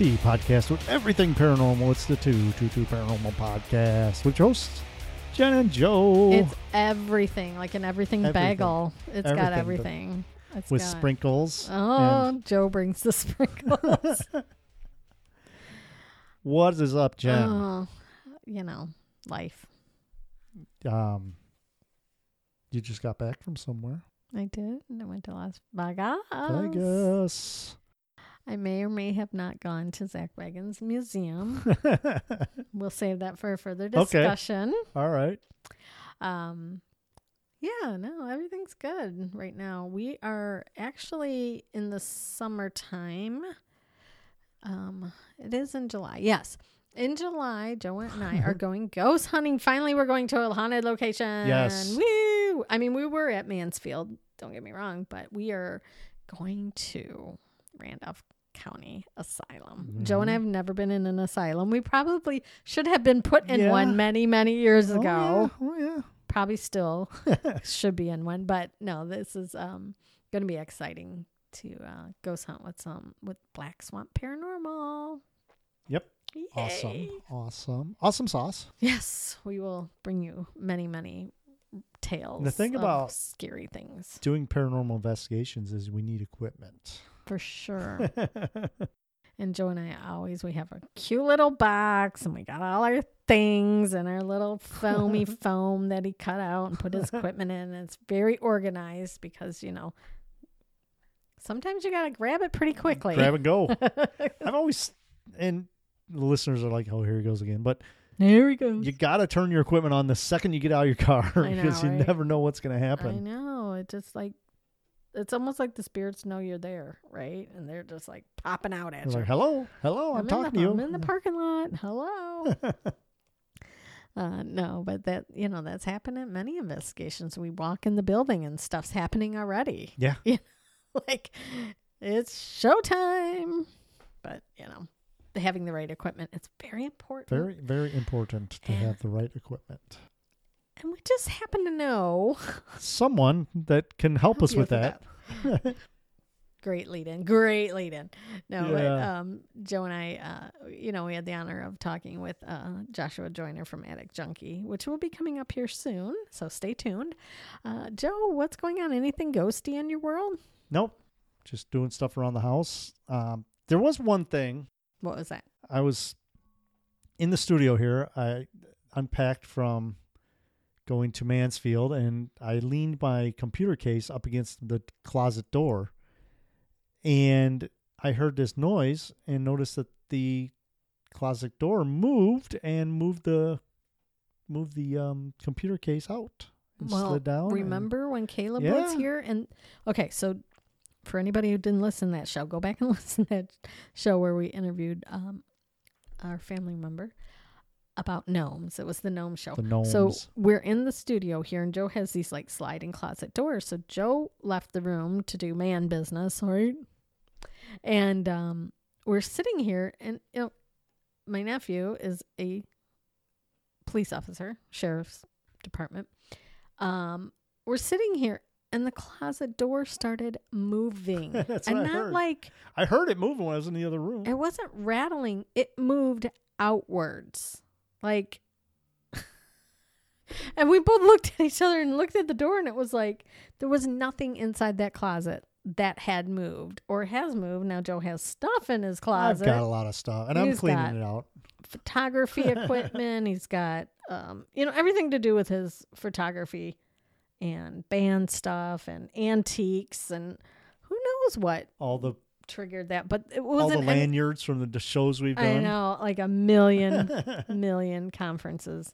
the podcast with everything paranormal. It's the two two two paranormal podcast with your hosts Jen and Joe It's everything, like an everything, Everything. bagel. It's got Everything. It's with got, sprinkles. Oh, Joe brings the sprinkles. what is up, Jen? Oh, you know, life. Um, you just got back from somewhere. I did. and I went to Las Vegas. Vegas. I may or may have not gone to Zak Bagans' museum. we'll save that for a further discussion. Okay. All right. Um, yeah, no, everything's good right now. We are actually in the summertime. Um, it is in July. Yes. In July, Joe and I are going ghost hunting. Finally, we're going to a haunted location. Yes. Woo! I mean, we were at Mansfield, don't get me wrong, but we are going to Randolph County Asylum. Joe and I Mhm. have never been in an asylum. We probably should have been put in Yeah. one many, many years Oh, ago yeah. Oh yeah. probably still should be in one but no this is um going to be exciting to uh ghost hunt with some with black swamp paranormal Yep. Awesome. Yay. Awesome. Awesome sauce. yes we will bring you many many tales The thing of about- scary things Doing paranormal investigations is we need equipment. For sure and joe and i always we have a cute little box and we got all our things and our little foamy foam that he cut out and put his equipment in and it's very organized because you know sometimes you gotta grab it pretty quickly Grab and go. I've always and the listeners are like, "Oh, here he goes again." But there he goes you got to turn your equipment on the second you get out of your car know, because you right? never know what's going to happen. i know it just like it's almost like the spirits know you're there right and they're just like popping out at you like, "Hello, hello, I'm, in talking the, to you." I'm in the parking lot. Hello. uh, no, but that you know that's happened at many investigations. We walk in the building and stuff's happening already. Yeah. you know, like it's showtime. But you know, having the right equipment it's very important. very, very important to have the right equipment. And we just happen to know. Someone that can help us with that. Great lead in. Great lead in. No, but um, Joe and I, uh, you know, we had the honor of talking with uh, Joshua Joyner from Attic Junkie, which will be coming up here soon. So stay tuned. Uh, Joe, what's going on? Anything ghosty in your world? Nope, just doing stuff around the house. Um, there was one thing What was that? I was in the studio here. I unpacked from going to Mansfield and I leaned my computer case up against the closet door and I heard this noise and noticed that the closet door moved and moved the moved the um, computer case out and Well, slid down. and- Remember when Caleb was here? And okay, so for anybody who didn't listen to that show, go back and listen to that show where we interviewed um, our family member about gnomes. It was the gnome show. the gnomes. So we're in the studio here, and Joe has these like sliding closet doors. So Joe left the room to do man business, right? And um, we're sitting here, and you know, my nephew is a police officer, sheriff's department. Um, we're sitting here, and the closet door started moving, That's and what I not heard. like I heard it moving when I was in the other room. it wasn't rattling it moved outwards like and we both looked at each other and looked at the door and it was like there was nothing inside that closet that had moved or has moved now joe has stuff in his closet. I've got a lot of stuff and I'm cleaning it out. photography equipment he's got um you know everything to do with his photography and band stuff and antiques and who knows what All the triggered that but it was all the wasn't lanyards from the shows we've done. I know, like a million, million conferences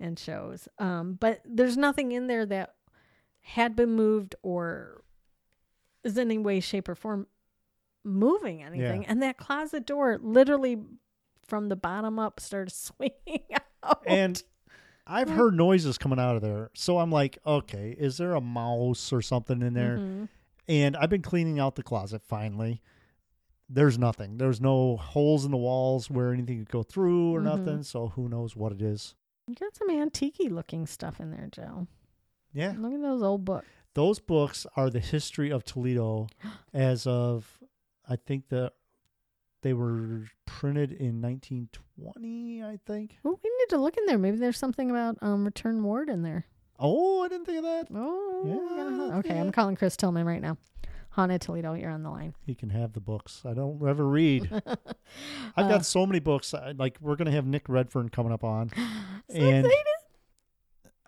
and shows. Um, but there's nothing in there that had been moved or is in any way, shape, or form moving anything. And that closet door literally from the bottom up started swinging out. and I've heard noises coming out of there. So I'm like, okay, is there a mouse or something in there? Mhm. And I've been cleaning out the closet finally. There's nothing. There's no holes in the walls where anything could go through or Mhm. nothing. So who knows what it is. you got some antique looking stuff in there, Joe. Yeah. Look at those old books. Those books are the history of Toledo as of I think the they were printed in 1920, I think. Well, we need to look in there. Maybe there's something about um Return Ward in there. Oh, I didn't think of that. Oh, Yeah, okay. I'm calling Chris Tillman right now. Haunted Toledo, you're on the line. He can have the books. I don't ever read. I've Uh, got so many books. I- Like we're gonna have Nick Redfern coming up on, so and excited.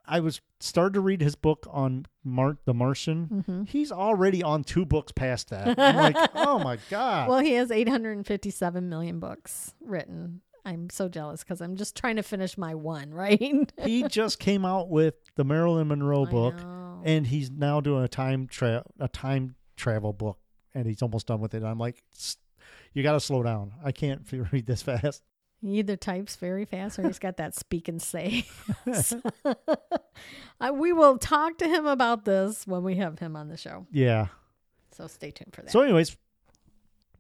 I was started to read his book on Mark the Martian. hmm He's already on two books past that. I'm like, oh my god. Well, he has 857 million books written. I'm so jealous because I'm just trying to finish my one, right? he just came out with the Marilyn Monroe I book, know. and he's now doing a time tra- a time travel book, and he's almost done with it. I'm like, you got to slow down. I can't read this fast. He either types very fast or he's got that speak and say. I, we will talk to him about this when we have him on the show. yeah. So stay tuned for that. So, anyways,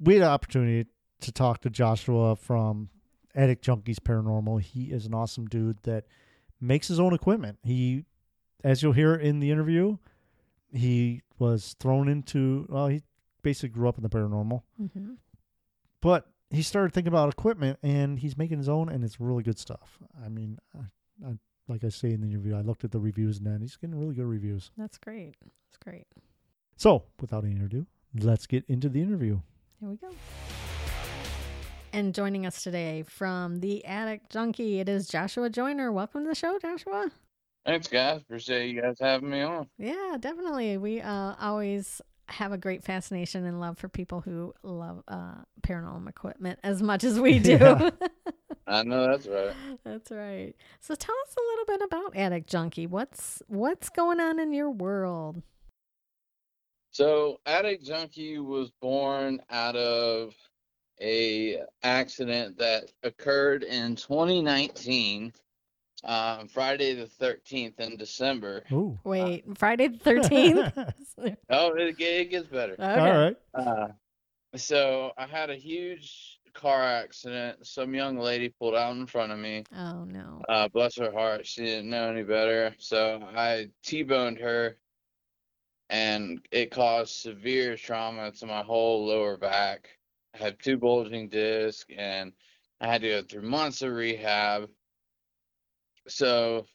we had an opportunity to talk to Joshua from Attic Junkies Paranormal. He is an awesome dude that makes his own equipment. He, as you'll hear in the interview, he was thrown into. Well, he basically grew up in the paranormal, hmm but he started thinking about equipment, and he's making his own, and it's really good stuff. I mean, I, I, like I say in the interview, I looked at the reviews, and then he's getting really good reviews. That's great. That's great. So, without any ado, let's get into the interview. Here we go. And joining us today from the Attic Junkie, it is Joshua Joyner. Welcome to the show, Joshua. Thanks, guys. Appreciate you guys having me on. Yeah, definitely. We uh, always have a great fascination and love for people who love uh, paranormal equipment as much as we do. Yeah. I know that's right. That's right. So tell us a little bit about Attic Junkie. What's what's going on in your world? So, Attic Junkie was born out of a accident that occurred in 2019, um, Friday the 13th in December. Ooh. Wait, Friday the thirteenth. Oh, it, it gets better. okay. All right. Uh, so, I had a huge car accident. Some young lady pulled out in front of me. Oh no. Uh, bless her heart, she didn't know any better. So I T-boned her, and it caused severe trauma to my whole lower back. Had two bulging discs, and I had to go through months of rehab. So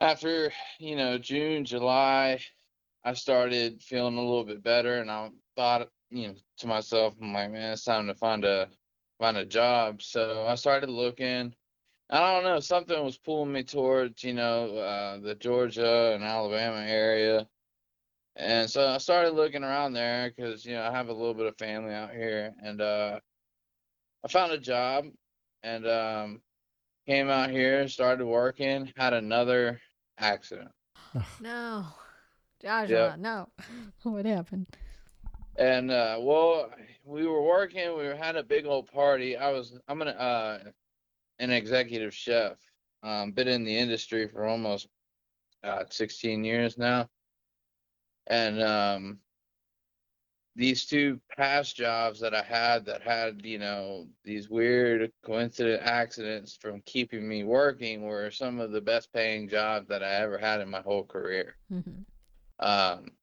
after you know June, July, I started feeling a little bit better, and I thought, you know, to myself, I'm like, man, it's time to find a find a job. So I started looking. I don't know, something was pulling me towards, you know, uh, the Georgia and Alabama area. And so I started looking around there because, you know, I have a little bit of family out here. And uh, I found a job and um, came out here, started working, had another accident. No. Joshua, no. What happened? And uh, well, we were working. We had a big old party. I was I'm gonna uh, an executive chef. Um, been in the industry for almost uh, 16 years now. And um, these two past jobs that I had that had you know these weird coincident accidents from keeping me working were some of the best paying jobs that I ever had in my whole career. hmm Um,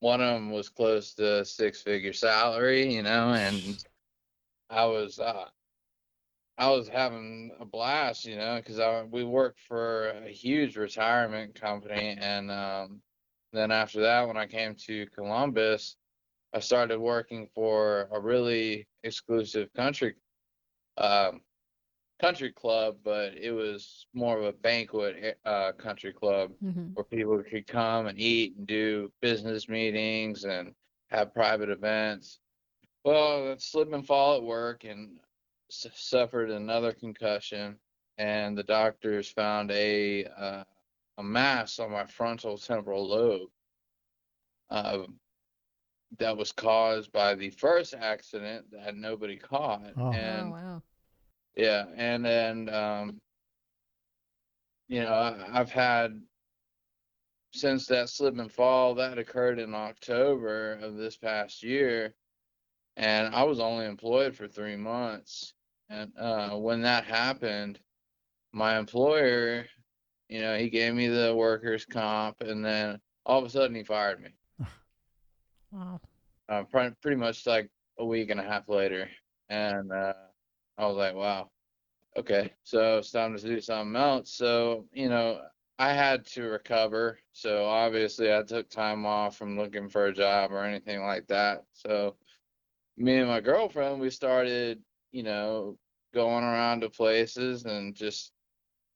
one of them was close to six figure salary, you know, and I was uh, I was having a blast, you know, because I we worked for a huge retirement company, and um, then after that, when I came to Columbus, I started working for a really exclusive country um, country club, but it was more of a banquet uh, country club hmm where people could come and eat and do business meetings and have private events. Well, I slip and fall at work and s- suffered another concussion, and the doctors found a uh, a mass on my frontal temporal lobe. Uh, that was caused by the first accident that nobody caught, Oh. and oh wow. yeah, and then um, you know, I, I've had since that slip and fall that occurred in October of this past year, and I was only employed for three months. And uh, when that happened, my employer, you know, he gave me the workers' comp, and then all of a sudden he fired me. Wow. Uh, pre- pretty much like a week and a half later, and uh, I was like, wow, okay, so it's time to do something else. So, you know, I had to recover. So obviously I took time off from looking for a job or anything like that. So me and my girlfriend, we started, you know, going around to places and just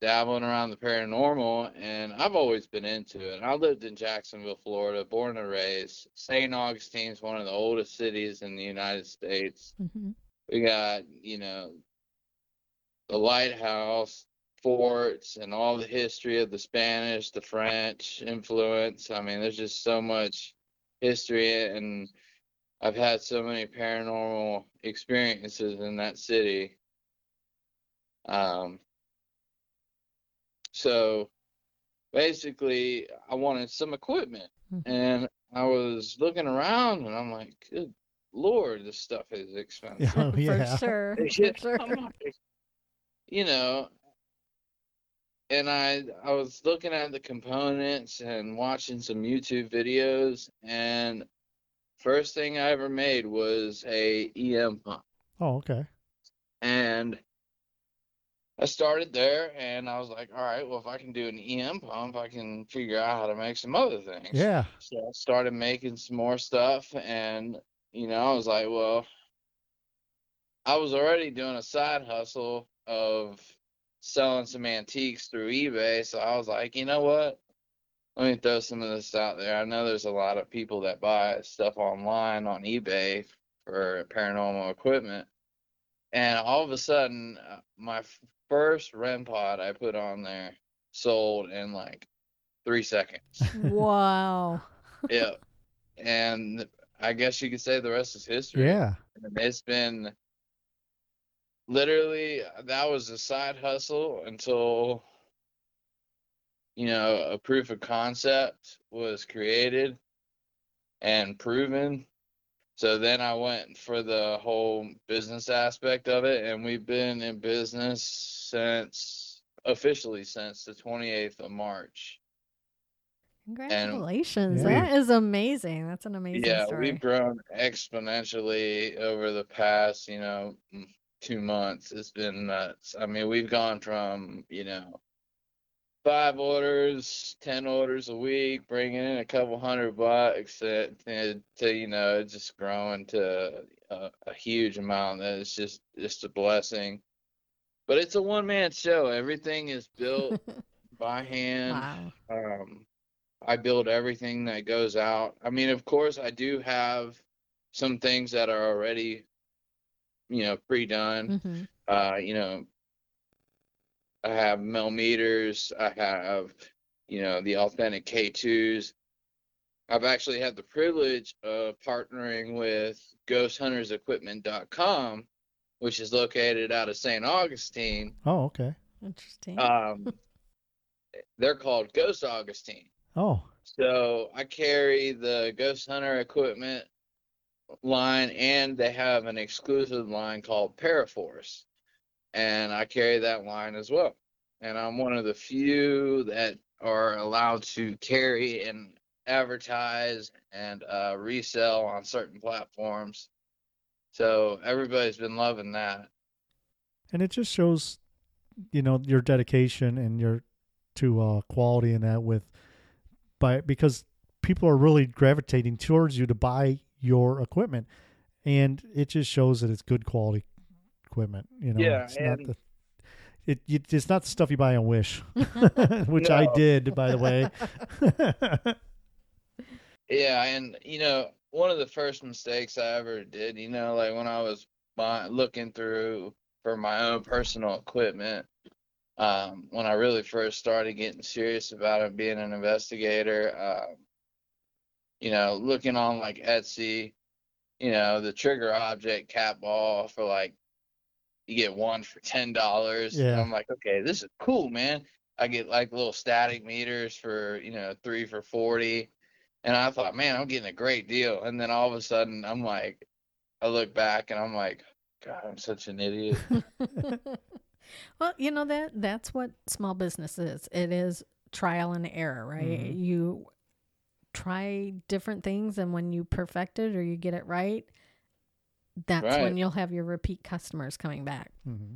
dabbling around the paranormal and I've always been into it. I lived in Jacksonville, Florida, born and raised. St. Augustine's one of the oldest cities in the United States. hmm We got, you know, the lighthouse, forts, and all the history of the Spanish, the French influence. I mean, there's just so much history, and I've had so many paranormal experiences in that city. Um, so basically, I wanted some equipment, Mhm. and I was looking around, and I'm like, good Lord, this stuff is expensive. Oh, yeah. For sure. For Yeah, sure. Like, you know, and I I was looking at the components and watching some YouTube videos, and first thing I ever made was a EM pump, Oh, okay. and I started there, and I was like, all right, well, if I can do an EM pump, I can figure out how to make some other things. Yeah. So I started making some more stuff, and you know, I was like, well, I was already doing a side hustle of selling some antiques through eBay, so I was like, you know what? Let me throw some of this out there. I know there's a lot of people that buy stuff online on eBay for paranormal equipment. And all of a sudden, uh, my first REM pod I put on there sold in like three seconds. wow. yeah. And I guess you could say the rest is history. Yeah. And it's been literally that was a side hustle until you know a proof of concept was created and proven. So then I went for the whole business aspect of it and we've been in business since officially since the 28th of March. Congratulations. Yeah. That is amazing. That's an amazing story. Yeah, story. we've grown exponentially over the past, you know, two months. It's been nuts. I mean, we've gone from, you know, five orders, ten orders a week, bringing in a couple hundred bucks, to, to, you know, just growing to a, a huge amount. That it's just just a blessing. But it's a one man show. Everything is built by hand. wow. Um, I build everything that goes out. I mean, of course, I do have some things that are already, you know, pre-done. hmm Uh, you know, I have millimeters. I have, you know, the authentic K2s. I've actually had the privilege of partnering with GhostHuntersEquipment.com, which is located out of St. Augustine. Oh, okay. Interesting. Um, they're called Ghost Augustine. Oh, So I carry the Ghost Hunter equipment line, and they have an exclusive line called Paraforce, and I carry that line as well. And I'm one of the few that are allowed to carry and advertise and uh, resell on certain platforms. So everybody's been loving that. and it just shows, you know, your dedication and your to uh, quality in that with by because people are really gravitating towards you to buy your equipment, and it just shows that it's good quality equipment. You know, Yeah, it's not the it, it it's not the stuff you buy on Wish, which I did by the way. Yeah, and you know, one of the first mistakes I ever did, you know, like when I was buy, looking through for my own personal equipment, um, when I really first started getting serious about it, being an investigator, um, you know, looking on like Etsy, you know, the trigger object cat ball for like you get one for ten dollars. Yeah. I'm like, okay, this is cool, man. I get like little static meters for, you know, three for forty. And I thought, man, I'm getting a great deal. And then all of a sudden I'm like I look back and I'm like, God, I'm such an idiot. well, you know that that's what small business is. It is trial and error, right? Mhm. You try different things and when you perfect it or you get it right, that's when you'll have your repeat customers coming back. hmm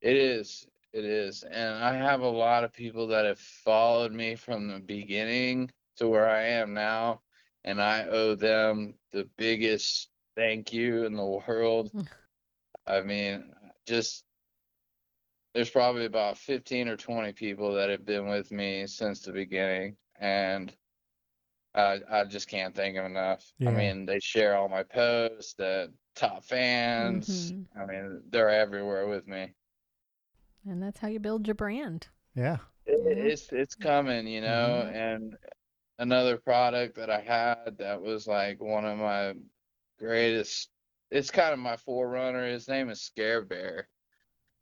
It is. It is. And I have a lot of people that have followed me from the beginning to where I am now. And I owe them the biggest thank you in the world. Mm. I mean, just there's probably about 15 or 20 people that have been with me since the beginning. And I, I just can't thank them enough. Yeah. I mean, they share all my posts, the top fans. Mhm. I mean, they're everywhere with me. And that's how you build your brand. Yeah. It, it's it's coming, you know, Mhm. and another product that I had that was like one of my greatest. It's kind of my forerunner. His name is Scare Bear.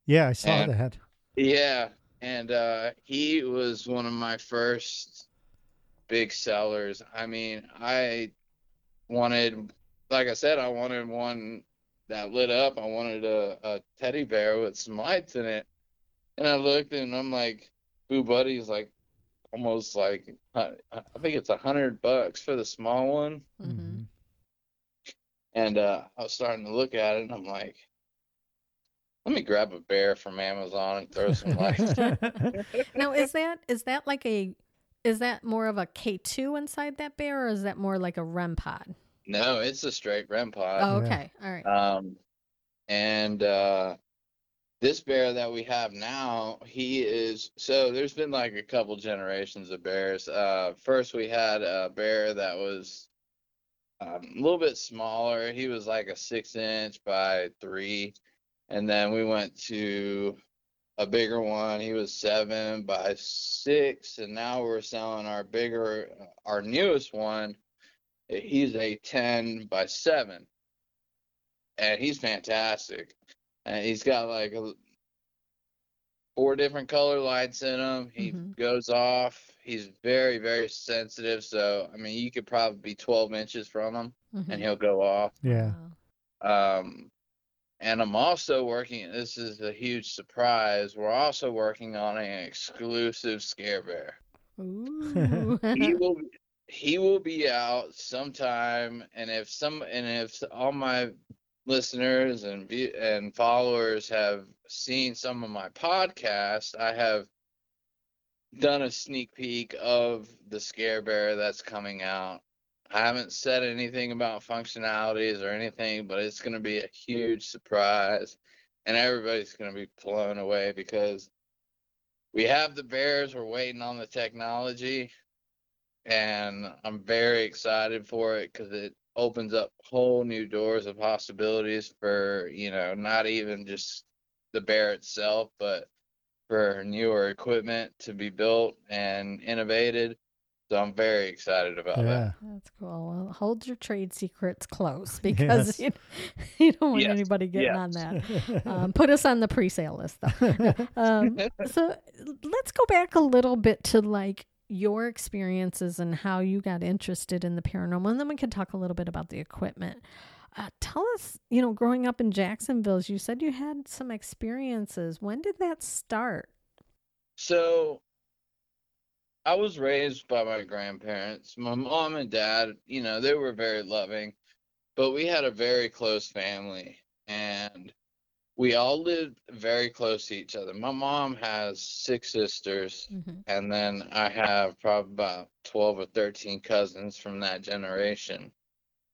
Yeah, I saw And- that. Yeah, and uh, he was one of my first big sellers. I mean, I wanted, like I said, I wanted one that lit up. I wanted a, a teddy bear with some lights in it, and I looked and I'm like, Boo Buddy's like almost like uh, I think it's a hundred bucks for the small one, hmm Mhm. and uh, I was starting to look at it and I'm like. Let me grab a bear from Amazon and throw some lights Now, is that is that like a is that more of a K two inside that bear, or is that more like a REM pod? No, it's a straight REM pod. Oh, yeah. okay, all right. Um, and uh, this bear that we have now, he is so there's been like a couple generations of bears. Uh, first we had a bear that was um, a little bit smaller. He was like a six inch by three, and then we went to a bigger one. He was seven by six, and now we're selling our bigger, our newest one. He's a ten by seven and he's fantastic. And he's got like a, four different color lights in him. He Mhm. goes off. He's very, very sensitive. So I mean, you could probably be 12 inches from him, Mhm. and he'll go off. yeah. Um, and I'm also working. This is a huge surprise. We're also working on an exclusive scare bear. Ooh. he will he will be out sometime and if some and if all my listeners and and followers have seen some of my podcasts i have done a sneak peek of the scare bear that's coming out. I haven't said anything about functionalities or anything but it's going to be a huge surprise and everybody's going to be blown away because we have the bears we're waiting on the technology and I'm very excited for it because it opens up whole new doors of possibilities for you know not even just the bear itself, but for newer equipment to be built and innovated. So I'm very excited about Yeah. that. That's cool. Well, hold your trade secrets close because Yes. you, you don't want Yes, anybody getting yes. on that. Um, put us on the pre-sale list, though. um, so let's go back a little bit to like your experiences and how you got interested in the paranormal, and then we can talk a little bit about the equipment. Uh, tell us, you know, growing up in Jacksonville, you said you had some experiences. When did that start? So I was raised by my grandparents. My mom and dad, you know, they were very loving, but we had a very close family and we all lived very close to each other. My mom has six sisters, Mm-hmm. and then I have probably about 12 or 13 cousins from that generation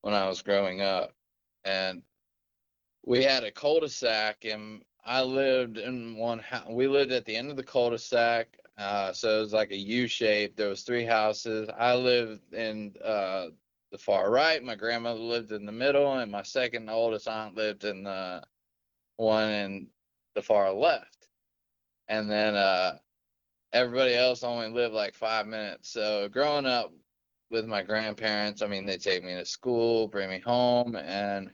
when I was growing up. And we had a cul-de-sac, and I lived in one house. We lived at the end of the cul-de-sac, uh, so it was like a U shape. There was three houses. I lived in uh, the far right. My grandmother lived in the middle, and my second oldest aunt lived in the one in the far left. And then uh, everybody else only lived like five minutes. So growing up with my grandparents, I mean, they take me to school, bring me home, and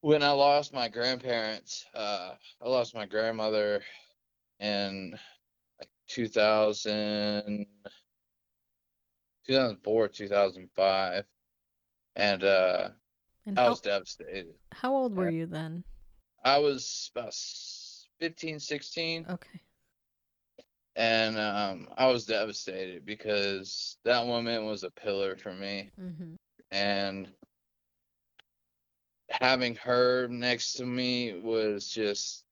when I lost my grandparents, uh, I lost my grandmother in like 2000, 2004, 2005, and uh, And I how, was devastated. how old were you then? I was about s- 15, 16. Okay. and um, I was devastated because that woman was a pillar for me, Mm-hmm. and having her next to me was just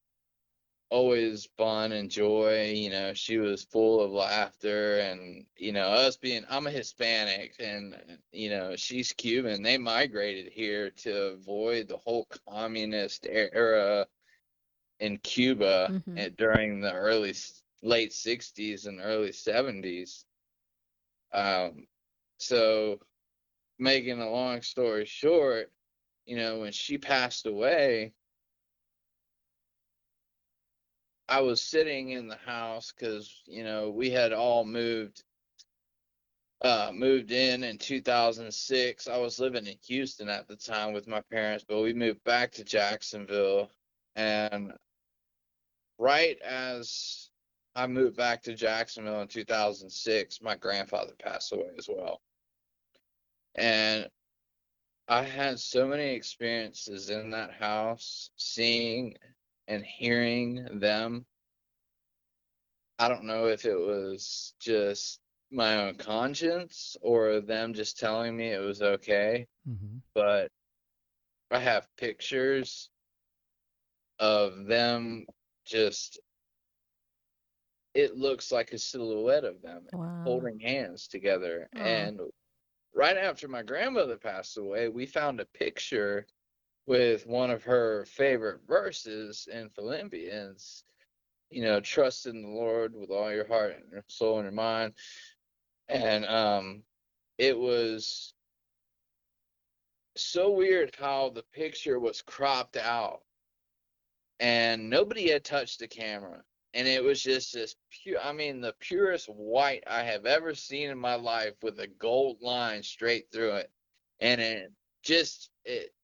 always fun and joy. You know, she was full of laughter, and you know, us being I'm a Hispanic, and you know, she's Cuban. They migrated here to avoid the whole communist era in Cuba Mhm. eh, during the early late 60s and early 70s. Um, so making a long story short, you know, when she passed away, I was sitting in the house because, you know, we had all moved uh moved in in 2006. I was living in Houston at the time with my parents, but we moved back to Jacksonville and right as I moved back to Jacksonville in 2006, my grandfather passed away as well. And I had so many experiences in that house, seeing and hearing them. I don't know if it was just my own conscience or them just telling me it was okay, hmm but I have pictures of them just it looks like a silhouette of them Wow. holding hands together. Aw. And right after my grandmother passed away, we found a picture with one of her favorite verses in Philippians. You know, trust in the Lord with all your heart and your soul and your mind. And um, it was so weird how the picture was cropped out and nobody had touched the camera and it was just this pure i mean the purest white i have ever seen in my life with a gold line straight through it and it just it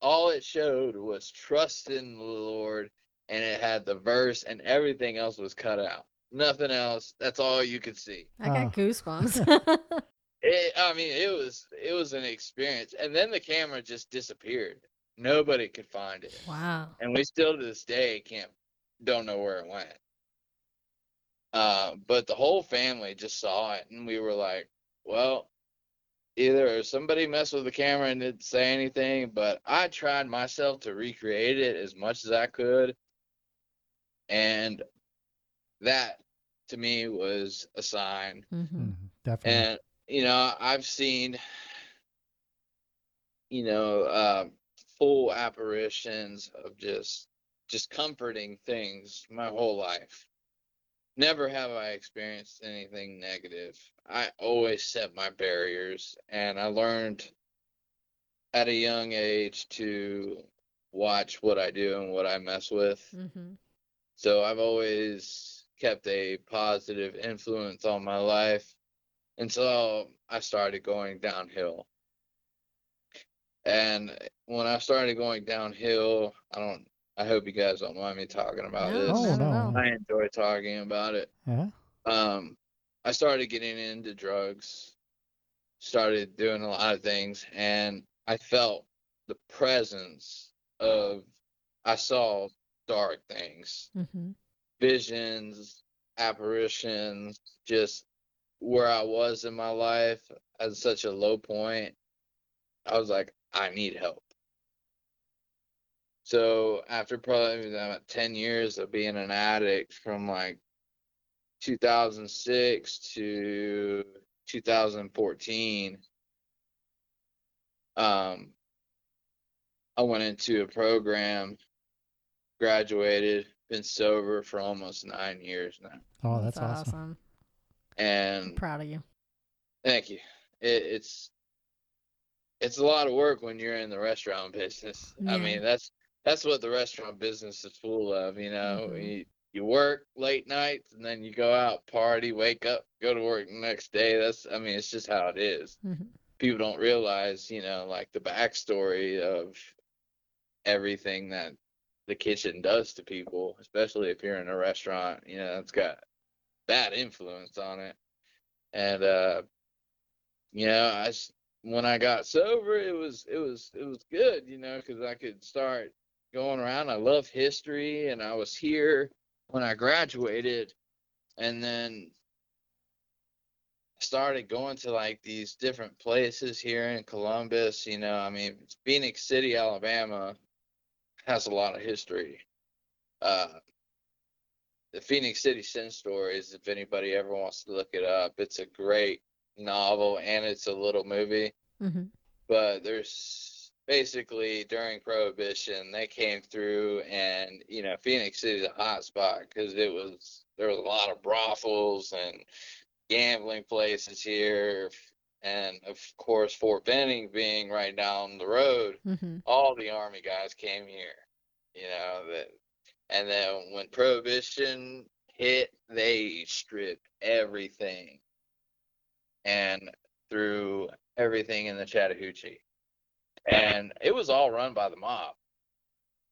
all it showed was trust in the lord and it had the verse and everything else was cut out nothing else that's all you could see I got Oh. goosebumps. it, i mean it was it was an experience and then the camera just disappeared nobody could find it wow. and we still to this day can't don't know where it went. Uh, but the whole family just saw it, and we were like, well, either somebody messed with the camera and didn't say anything, but I tried myself to recreate it as much as I could, and that to me was a sign. hmm hmm Definitely. And you know, I've seen, you know, uh, full apparitions of just just comforting things my whole life. Never have I experienced anything negative. I always set my barriers, and I learned at a young age to watch what I do and what I mess with. hmm So I've always kept a positive influence on my life until I started going downhill. And when I started going downhill, I don't I hope you guys don't mind me talking about No, this. Oh, no. I enjoy talking about it. yeah. Um I started getting into drugs, started doing a lot of things and I felt the presence of I saw dark things hmm visions, apparitions, just where I was in my life at such a low point, I was like, I need help. So after probably about 10 years of being an addict from like 2006 to 2014, um, I went into a program, graduated, been sober for almost nine years now. Oh, that's, awesome. And Proud of you. Thank you. It, it's it's a lot of work when you're in the restaurant business. I mean, that's that's what the restaurant business is full of. You know, Mhm. you you work late nights and then you go out party, wake up, go to work the next day. That's I mean, it's just how it is. hmm People don't realize, you know, like the backstory of everything that the kitchen does to people, especially if you're in a restaurant. You know, it's got bad influence on it. And uh you know, i when I got sober, it was it was it was good, you know, because I could start going around. I love history, and I was here when I graduated, and then started going to like these different places here in Columbus. You know, I mean, Phenix City, Alabama has a lot of history. Uh, the Phenix City Sin Stories, if anybody ever wants to look it up, it's a great novel and it's a little movie. hmm But there's basically during Prohibition, they came through, and you know, Phenix City's a hot spot because it was there was a lot of brothels and gambling places here, and of course Fort Benning being right down the road, hmm all the army guys came here. You know that, and then when Prohibition hit, they stripped everything and threw everything in the Chattahoochee, and it was all run by the mob.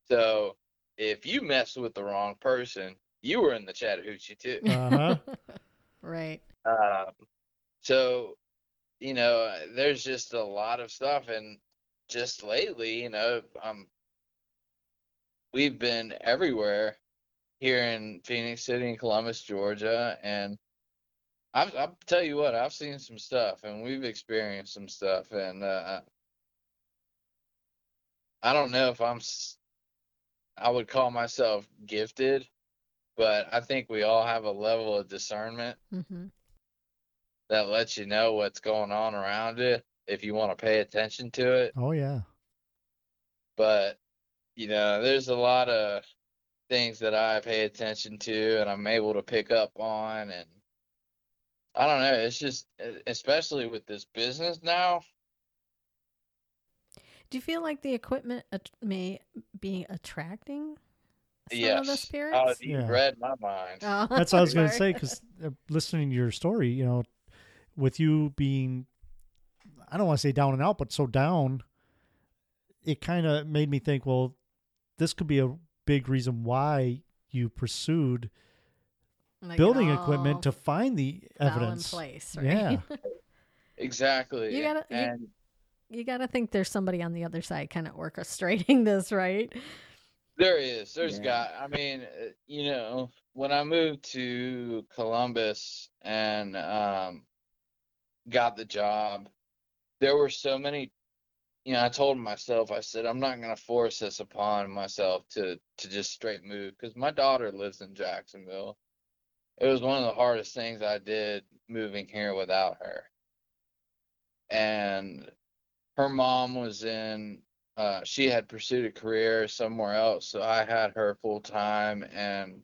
So if you messed with the wrong person, you were in the Chattahoochee too. Uh-huh. right. Um, so, you know, there's just a lot of stuff, and just lately, you know, um, we've been everywhere here in Phenix City and Columbus, Georgia, and I've, I'll tell you what, I've seen some stuff, and we've experienced some stuff, and uh, I don't know if I'm I would call myself gifted, but I think we all have a level of discernment hmm that lets you know what's going on around it if you want to pay attention to it. Oh yeah. But, you know, there's a lot of things that I pay attention to and I'm able to pick up on. And I don't know, it's just, especially with this business now, Do you feel like the equipment at- may be attracting some of the yes. Oh, spirits? you Yeah. read my mind. Oh, That's what I was going to say because uh, listening to your story, you know, with you being, I don't want to say down and out, but so down, it kind of made me think, well, this could be a big reason why you pursued Like building equipment to find the fell in evidence. place, right? Yeah. Exactly. You gotta- you- and you got to think there's somebody on the other side kind of orchestrating this, right? There is. There's Yeah. got. I mean, uh, you know, when I moved to Columbus and um, got the job, there were so many. You know, I told myself, I said, I'm not going to force this upon myself to to just straight move because my daughter lives in Jacksonville. It was one of the hardest things I did moving here without her. And her mom was in uh, she had pursued a career somewhere else, so I had her full time. And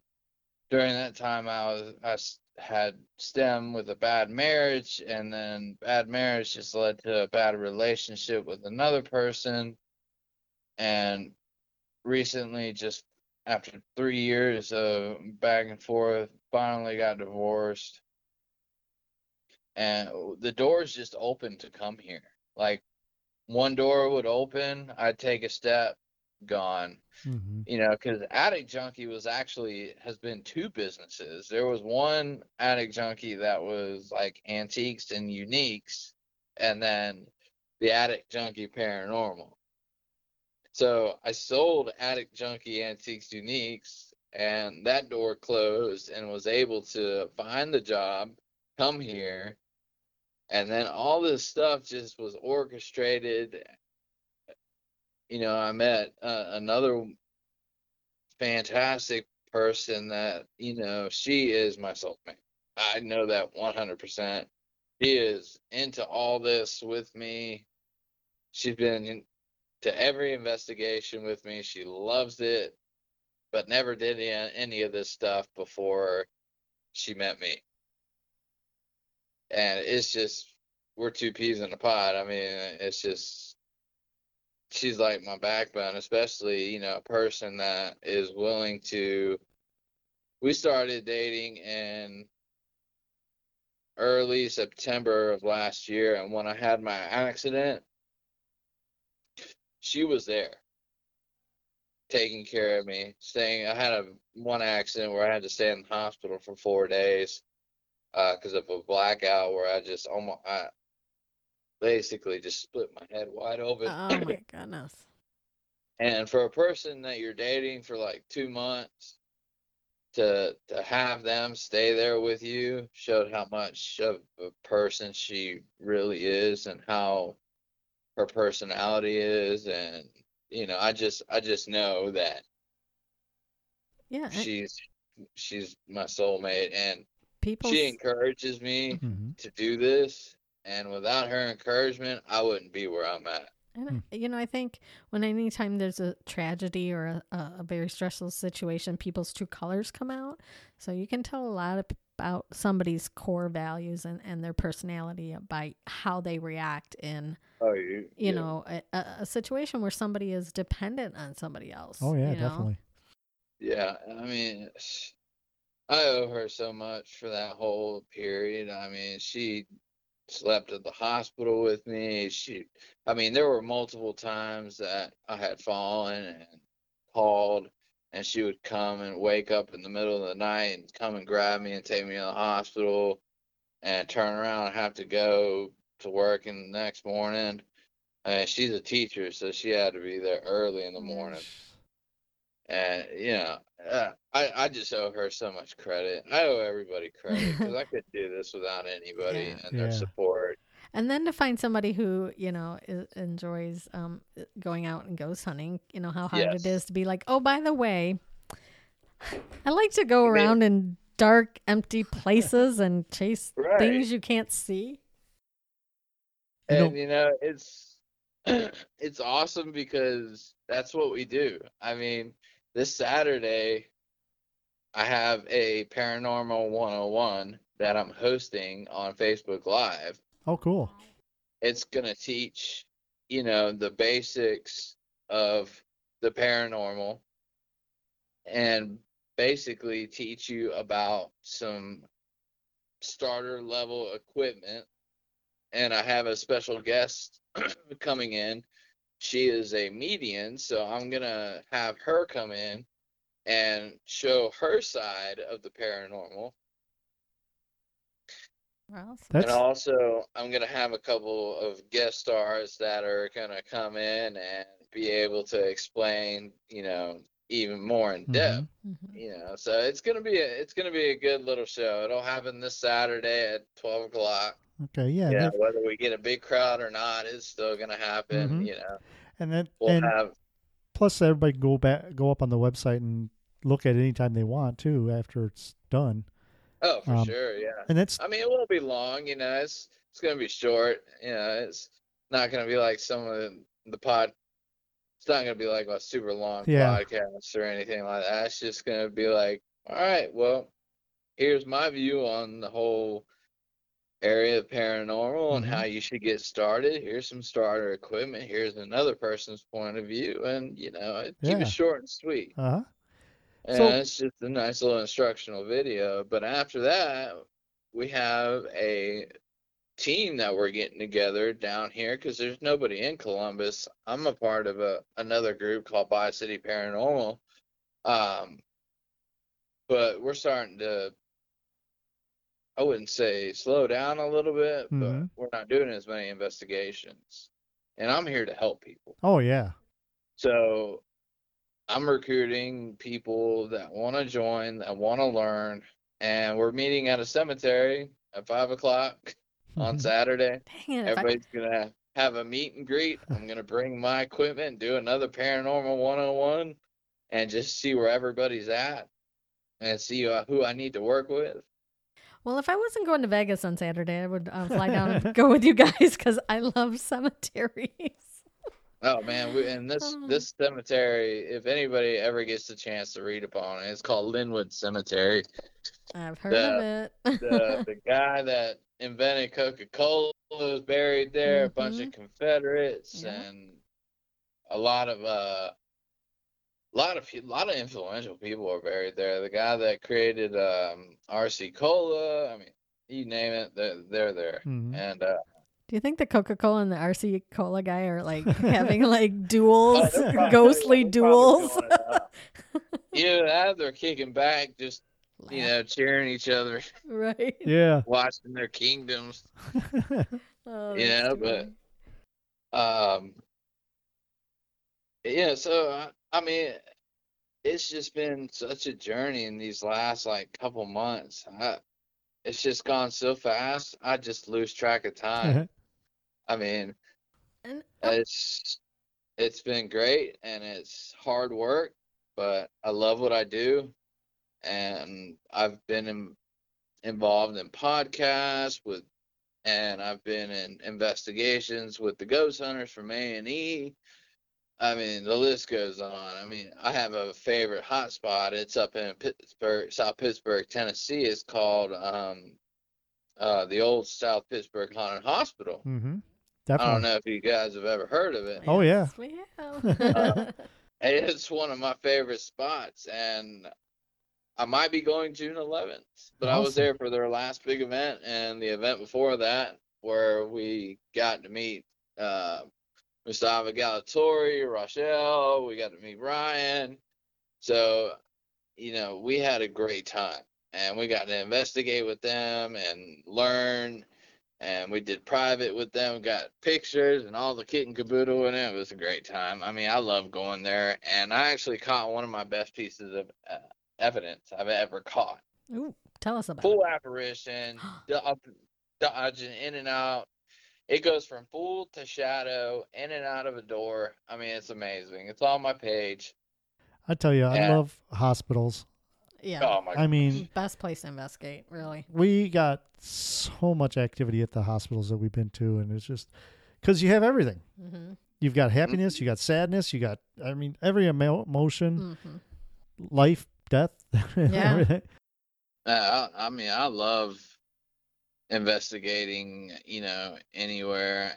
during that time, I was I had stem with a bad marriage, and then bad marriage just led to a bad relationship with another person. And recently, just after three years of back and forth, finally got divorced. And the doors just opened to come here. Like one door would open, I'd take a step, gone. hmm You know, because Attic Junkie was actually has been two businesses. There was one Attic Junkie that was like antiques and uniques, and then the Attic Junkie Paranormal. So I sold Attic Junkie Antiques Uniques, and that door closed, and was able to find the job, come here, and then all this stuff just was orchestrated. You know, I met uh, another fantastic person that, you know, she is my soulmate. I know that 100%. She is into all this with me. She's been to every investigation with me. She loves it, but never did any of this stuff before she met me. And it's just, we're two peas in a pod. I mean, it's just, she's like my backbone, especially, you know, a person that is willing to. We started dating in early September of last year, and when I had my accident, she was there taking care of me, staying. I had a one accident where I had to stay in the hospital for four days Uh, because of a blackout where I just almost I basically just split my head wide open. Oh my goodness. And for a person that you're dating for like two months to to have them stay there with you showed how much of a person she really is and how her personality is and you know i just i just know that Yeah. she's she's my soulmate and people. she encourages me hmm to do this and without her encouragement i wouldn't be where i'm at And you know, I think when anytime there's a tragedy or a, a, a very stressful situation, people's true colors come out. So you can tell a lot of, about somebody's core values and, and their personality by how they react in, oh you you know, a, a a situation where somebody is dependent on somebody else. Oh yeah, you know? definitely. Yeah, I mean, I owe her so much for that whole period. I mean, she slept at the hospital with me. She, I mean, there were multiple times that I had fallen and called, and she would come and wake up in the middle of the night and come and grab me and take me to the hospital and turn around and have to go to work in the next morning. And she's a teacher, so she had to be there early in the morning and you know uh, i i just owe her so much credit i owe everybody credit because i couldn't do this without anybody Yeah. and their Yeah. support And then to find somebody who, you know, i- enjoys um, going out and ghost hunting, you know, how hard Yes. it is to be like, oh, by the way, I like to go around in dark, empty places and chase Right. things you can't see. And you know it's it's awesome because that's what we do i mean this saturday i have a paranormal 101 that i'm hosting on facebook live Oh, cool. it's going to teach you know the basics of the paranormal and basically teach you about some starter level equipment and i have a special guest coming in she is a medium so i'm going to have her come in and show her side of the paranormal Well, That's and also, I'm gonna have a couple of guest stars that are gonna come in and be able to explain, you know, even more in depth. mhm. You know, so it's gonna be a it's gonna be a good little show. It'll happen this Saturday at 12 o'clock. Okay. Yeah. Yeah, whether we get a big crowd or not is still gonna happen. Mhm. You know, and then we'll and have plus everybody go back, go up on the website and look at it anytime they want too after it's done. oh for um, sure, yeah. And that's I mean, it won't be long. You know, it's it's gonna be short. You know, it's not gonna be like some of the, the pod. It's not gonna be like a super long Yeah. podcast or anything like that. It's just gonna be like, all right, well, here's my view on the whole area of paranormal and Mhm. how you should get started. Here's some starter equipment. Here's another person's point of view, and you know, keep Yeah. it short and sweet. uh huh. And So- it's just a nice little instructional video. But after that, we have a team that we're getting together down here because there's nobody in Columbus. I'm a part of a another group called Bi City Paranormal. Um, but we're starting to, I wouldn't say slow down a little bit, but Mhm. we're not doing as many investigations. And I'm here to help people. Oh yeah. So I'm recruiting people that want to join, that want to learn, and we're meeting at a cemetery at five o'clock on Mhm. Saturday. Dang it. If I, Everybody's gonna have a meet and greet. I'm gonna bring my equipment, do another paranormal 101, and just see where everybody's at, and see uh, who I need to work with. Well, if I wasn't going to Vegas on Saturday, I would uh, fly down and go with you guys because I love cemeteries. Oh man, we, and this this cemetery, if anybody ever gets the chance to read upon it, it's called Linwood Cemetery. I've heard The- of it. the the guy that invented Coca Cola was buried there. A bunch of Confederates Yeah. and a lot of uh, a lot of pe- lot of influential people are buried there. The guy that created um, RC Cola, I mean, you name it, they're, they're there. Mhm. And uh, Do you think the Coca Cola and the RC Cola guy are like having like duels, oh, probably- ghostly duels? going it. Either they're kicking back, just you know, cheering each other, right? Yeah. watching their kingdoms. Oh, You that's know, too but- Um, yeah, so I, I mean, it's just been such a journey in these last like couple months. I, it's just gone so fast. I just lose track of time. I mean, And uh, it's it's been great and it's hard work, but I love what I do, and I've been in, involved in podcasts with, and I've been in investigations with the ghost hunters from A and E. I mean, the list goes on. I mean, I have a favorite hotspot. It's up in Pittsburg, South Pittsburg, Tennessee. It's called um, uh, the old South Pittsburg Haunted Hospital. mm-hmm. I don't know if you guys have ever heard of it. Oh, yeah. Yes, we have. It's one of my favorite spots, and I might be going June 11th. But I was there for their last big event and the event before that, where we got to meet uh, Mustafa Gatollari, Rochelle. We got to meet Ryan. So, you know, we had a great time, and we got to investigate with them and learn. And we did private with them, got pictures and all the kit and caboodle, and it was a great time. I mean, I love going there, and I actually caught one of my best pieces of uh, evidence I've ever caught. Ooh, tell us about Full apparition, do- up, dodging in and out. It goes from full to shadow, in and out of a door. I mean, it's amazing. It's on my page. I tell you, I love hospitals. Yeah. Oh my I mean, Best place to investigate, really. we got so much activity at the hospitals that we've been to, and it's just because you have everything. hmm You've got happiness, you got sadness, you got, I mean, every emo- emotion, hmm life, death, Yeah. everything. Uh, I, I mean, I love investigating, you know, anywhere,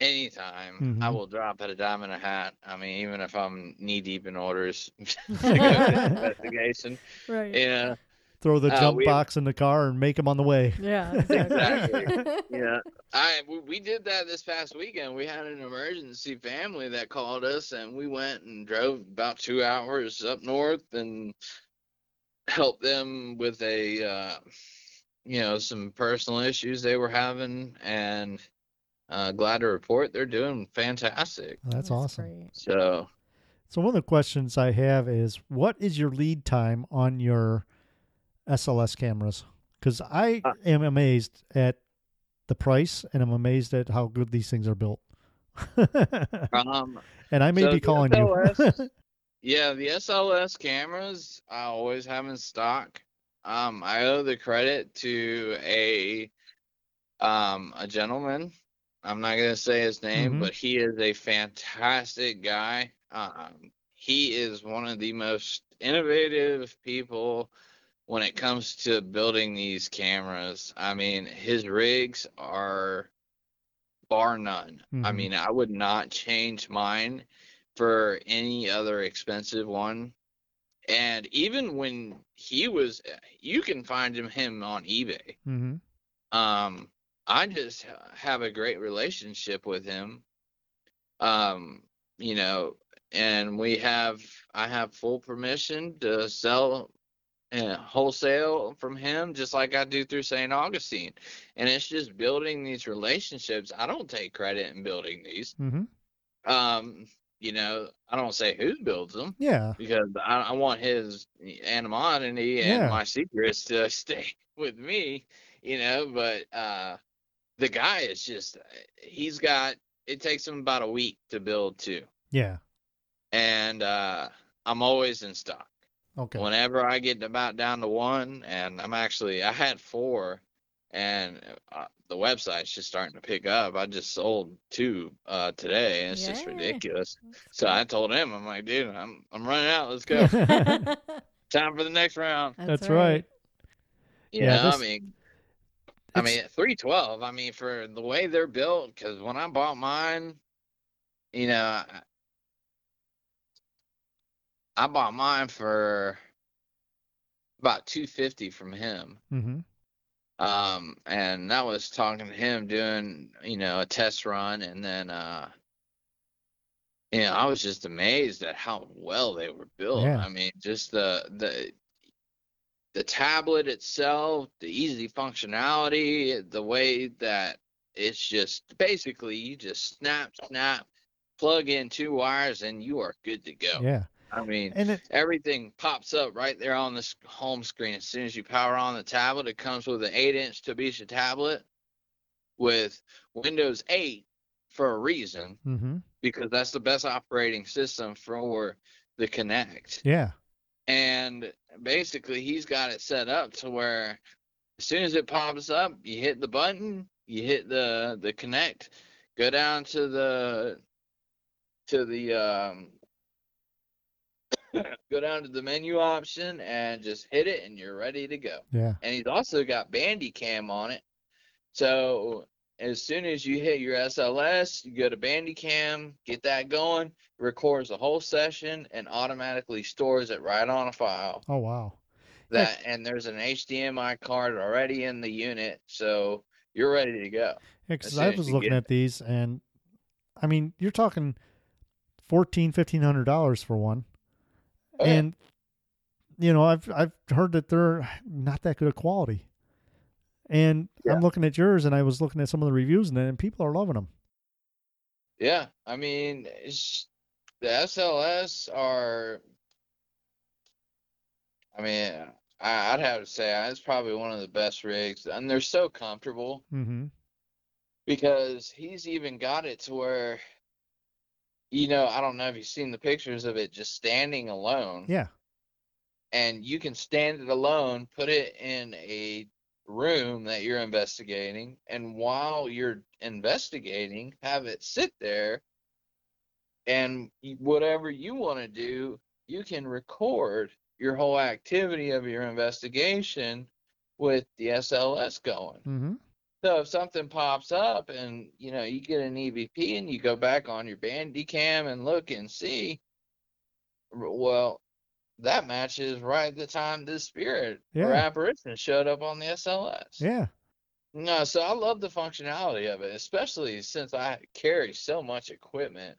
anytime. I Mhm. will drop at a dime in a hat. I mean, even if I'm knee deep in orders to go to investigation. Right. Yeah, Throw the Uh, jump we- box in the car and make them on the way. Yeah. Exactly. yeah. I we, we did that this past weekend. We had an emergency family that called us, and we went and drove about two hours up north and helped them with a, uh, you know, some personal issues they were having, and uh, glad to report they're doing fantastic. That's, awesome. great. So So one of the questions I have is, what is your lead time on your SLS cameras? Because I Uh, am amazed at the price, and I'm amazed at how good these things are built. um, and I may So be the calling you. Yeah, the SLS cameras I always have in stock. Um, I owe the credit to a um a gentleman. I'm not gonna say his name, Mhm. but he is a fantastic guy. Um, he is one of the most innovative people when it comes to building these cameras. I mean, his rigs are bar none. I Mhm. mean, I would not change mine for any other expensive one. And even when he was, you can find him him on eBay. hmm Um, I just have a great relationship with him. Um, you know, and we have, I have full permission to sell uh, wholesale from him, just like I do through St. Augustine. And it's just building these relationships. I don't take credit in building these. hmm Um, you know, I don't say who builds them Yeah. because I, I want his anonymity and Yeah. my secrets to stay with me, you know. But uh, the guy is just, he's got, it takes him about a week to build two. Yeah. And uh, I'm always in stock. Okay. Whenever I get about down to one, and I'm actually, I had four, and uh, the website's just starting to pick up. I just sold two uh, today, and it's just ridiculous. So I told him, I'm like, dude, I'm I'm running out. Let's go. Time for the next round. That's right. You Yeah, know, this- I mean, I mean, three twelve. I mean, for the way they're built, because when I bought mine, you know, I, I bought mine for about two fifty from him. hmm Um, and that was talking to him doing, you know, a test run, and then, uh, you know, I was just amazed at how well they were built. Yeah. I mean, just the the the tablet itself, the easy functionality, the way that it's just basically you just snap, snap, plug in two wires, and you are good to go. Yeah. I mean, and it, everything pops up right there on this home screen. As soon as you power on the tablet, it comes with an 8 inch Tobisha tablet with Windows 8 for a reason hmm because that's the best operating system for the Kinect. yeah, And basically, he's got it set up to where as soon as it pops up, you hit the button, you hit the the Kinect, go down to the to the um go down to the menu option and just hit it and you're ready to go. yeah, And he's also got Bandicam on it. So as soon as you hit your SLS, you go to Bandicam, get that going, records the whole session and automatically stores it right on a file. oh wow, That and there's an HDMI card already in the unit, so you're ready to go. Yeah, because I was looking at these, and I mean, you're talking fourteen, fifteen hundred dollars for one. And you know, I've I've heard that they're not that good of quality. And Yeah. I'm looking at yours, and I was looking at some of the reviews, and, and people are loving them. Yeah, I mean, it's, the SLS are. I mean, I, I'd have to say it's probably one of the best rigs, and they're so comfortable Mm-hmm. because he's even got it to where, you know, I don't know if you've seen the pictures of it just standing alone, Yeah, and you can stand it alone, put it in a room that you're investigating, and while you're investigating, have it sit there, and whatever you want to do, you can record your whole activity of your investigation with the SLS going. mm-hmm. So if something pops up and you know you get an EVP and you go back on your Bandicam and look and see, well, that matches right the time this spirit or Yeah. apparition showed up on the SLS. yeah, No, so I love the functionality of it, especially since I carry so much equipment.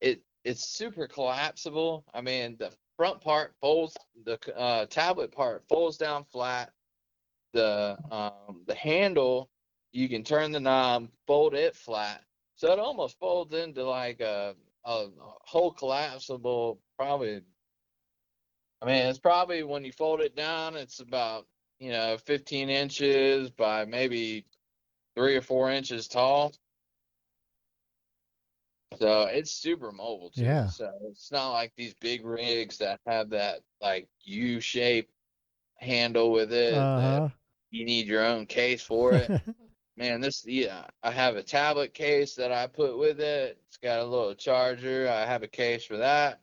It it's super collapsible. I mean, the front part folds, the uh, tablet part folds down flat. The um, the handle, you can turn the knob, fold it flat, so it almost folds into like a a whole collapsible. Probably, I mean, it's probably when you fold it down, it's about you know, 15 inches by maybe three or four inches tall. So it's super mobile too. Yeah. So it's not like these big rigs that have that like U shape handle with it. uh that huh. You need your own case for it. Man, this yeah, I have a tablet case that I put with it. It's got a little charger. I have a case for that.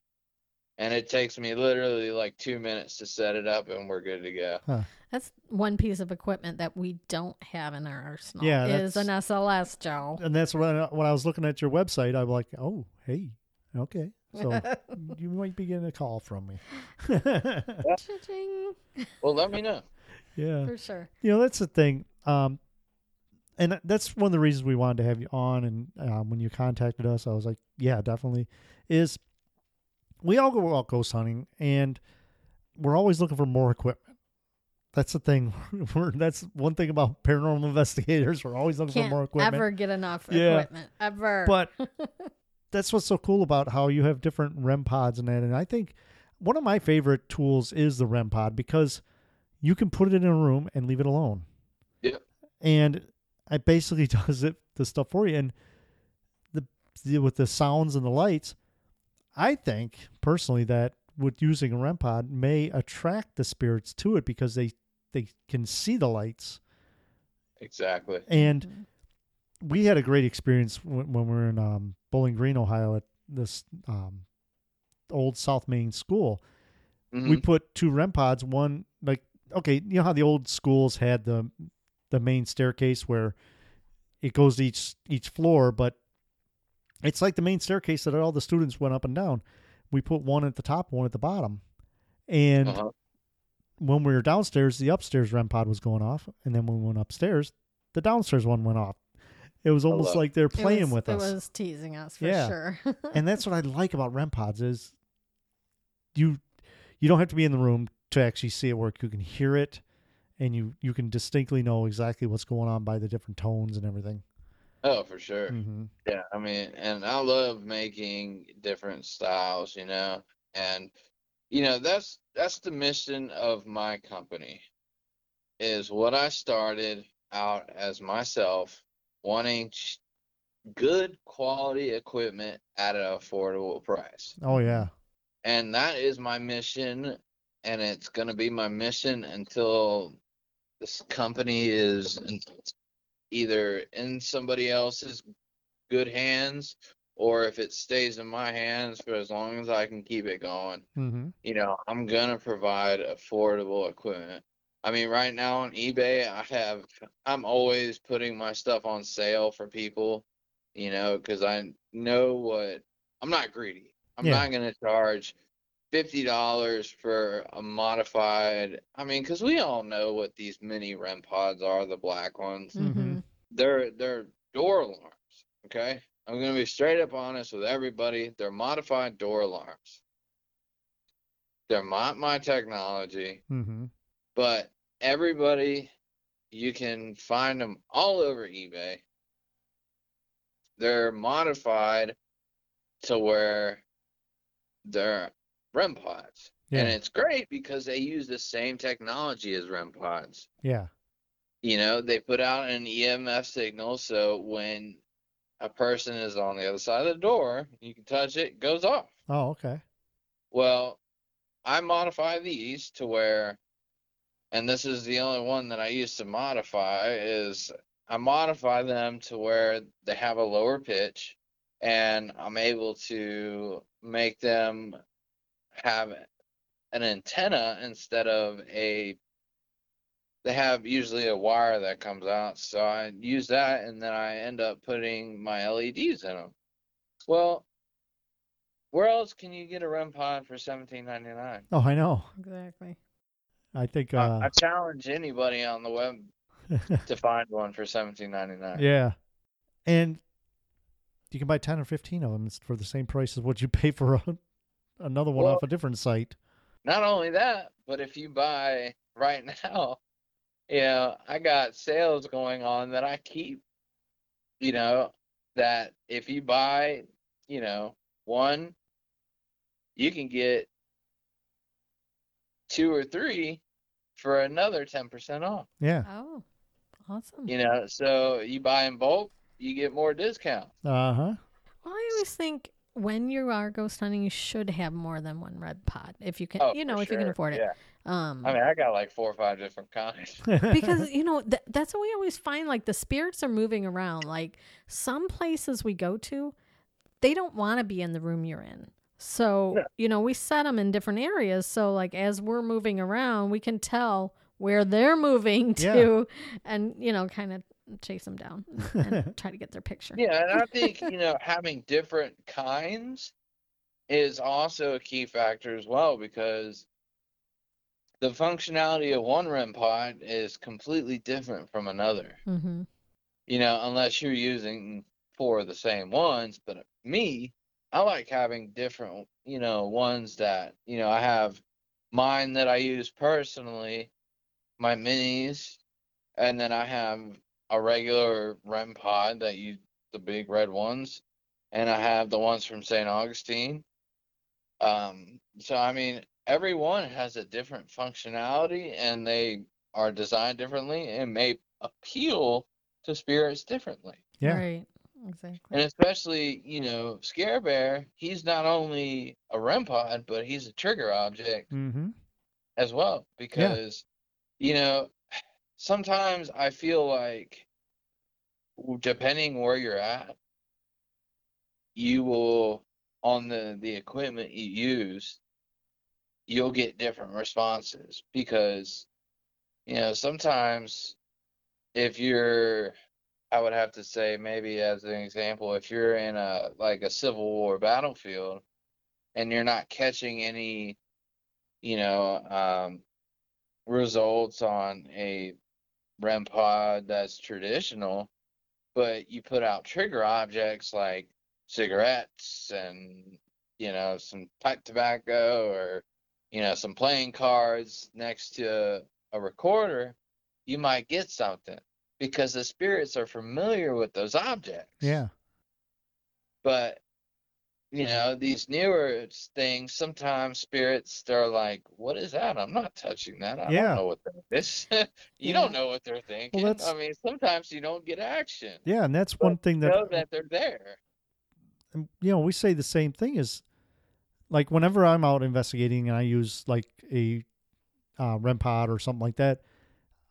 And it takes me literally like two minutes to set it up and we're good to go. That's one piece of equipment that we don't have in our arsenal. Yeah, is an SLS, Joe. and that's when I, when I was looking at your website, I'm like, oh, hey, okay, so you might be getting a call from me. Well, let me know. Yeah, For sure. you know that's the thing, um, and that's one of the reasons we wanted to have you on. And um, when you contacted us, I was like, yeah, definitely. Is we all go out ghost hunting, and we're always looking for more equipment. That's the thing. We're, that's one thing about paranormal investigators. We're always looking Can't for more equipment. ever get enough Yeah. equipment. Ever. but that's what's so cool about how you have different REM pods and that. And I think one of my favorite tools is the REM pod because you can put it in a room and leave it alone. Yep. And it basically does it the stuff for you. And the, the with the sounds and the lights, I think personally that with using a REM pod may attract the spirits to it because they they can see the lights Exactly. and Mhm. we had a great experience when, when we were in um, Bowling Green, Ohio, at this um, old South Main school. We Mhm. put two REM pods. One like okay, you know how the old schools had the the main staircase where it goes to each each floor, but it's like the main staircase that all the students went up and down. We put one at the top, one at the bottom, and Uh-huh. when we were downstairs, the upstairs REM pod was going off, and then when we went upstairs, the downstairs one went off. It was almost Hello. like they're playing was- with us. it was teasing us for Yeah. sure. and that's what I like about REM pods is you you don't have to be in the room to actually see it work. You can hear it, and you you can distinctly know exactly what's going on by the different tones and everything. Oh, for sure. hmm Yeah, I mean, and I love making different styles, you know. And you know, that's that's the mission of my company. Is what I started out as myself wanting good quality equipment at an affordable price. Oh yeah. And that is my mission and it's going to be my mission until this company is either in somebody else's good hands or if it stays in my hands for as long as I can keep it going. Mm-hmm. You know, I'm going to provide affordable equipment. I mean, right now on eBay, I have, I'm always putting my stuff on sale for people, you know, because I know what, I'm not greedy. I'm Yeah. not going to charge $50 for a modified, I mean, because we all know what these mini REM pods are, the black ones. Mm-hmm. They're, they're door alarms, okay? I'm going to be straight up honest with everybody. They're modified door alarms. They're not my technology Mm-hmm. but everybody you can find them all over eBay. They're modified to where they're REM pods. And it's great because they use the same technology as REM pods. Yeah. You know, they put out an EMF signal so when a person is on the other side of the door, you can touch it, it goes off. Oh, okay. Well, I modify these to where, and this is the only one that I used to modify, is I modify them to where they have a lower pitch and I'm able to make them have an antenna instead of a they have usually a wire that comes out so i use that and then i end up putting my leds in them well where else can you get a REM pod for seventeen ninety nine? Oh, I know. Exactly. I think. I, Uh, I challenge anybody on the web to find one for seventeen ninety nine. yeah, and you can buy ten or fifteen of them for the same price as what you pay for a, another one Well- off a different site. Not only that, but if you buy right now, you know, I got sales going on that I keep, you know, that if you buy, you know, one, you can get two or three for another 10% off. Yeah. Oh, awesome. You know, so you buy in bulk, you get more discount. Uh huh. Well, I always think when you are ghost hunting, you should have more than one red pod if you can. Oh, you know, for if you can afford it. Yeah. Um, I mean, I got like four or five different kinds. because you know th- that's what we always find. Like the spirits are moving around. Like some places we go to, they don't want to be in the room you're in. So Yeah. you know, we set them in different areas. So like as we're moving around, we can tell where they're moving Yeah. to, and you know, kind of chase them down and try to get their picture. Yeah, and I think, you know, having different kinds is also a key factor as well because the functionality of one REM pod is completely different from another. Mm-hmm. You know, unless you're using four of the same ones. But me, I like having different, you know, ones that, you know, I have mine that I use personally, my minis, and then I have a regular REM pod that you the big red ones, and I have the ones from St. Augustine. Um, so I mean, every one has a different functionality, and they are designed differently and may appeal to spirits differently. Yeah. Right. Exactly. And especially, you know, Scare Bear, he's not only a REM pod, but he's a trigger object Mm-hmm. as well. Because, you know, sometimes I feel like, depending where you're at, you will, on the, the equipment you use, you'll get different responses. Because, you know, sometimes if you're I would have to say maybe as an example, if you're in a like a Civil War battlefield and you're not catching any, you know, um, results on a REM pod that's traditional, but you put out trigger objects like cigarettes and you know some pipe tobacco or you know some playing cards next to a recorder, you might get something because the spirits are familiar with those objects. Yeah. But you know, these newer things, sometimes spirits they're like, "What is that? I'm not touching that. I Yeah. don't know what that is." you Yeah. don't know what they're thinking. that's- I mean, sometimes you don't get action. Yeah, and that's but one thing that know that they're there. you know we say the same thing is like whenever i'm out investigating and i use like a uh, rem pod or something like that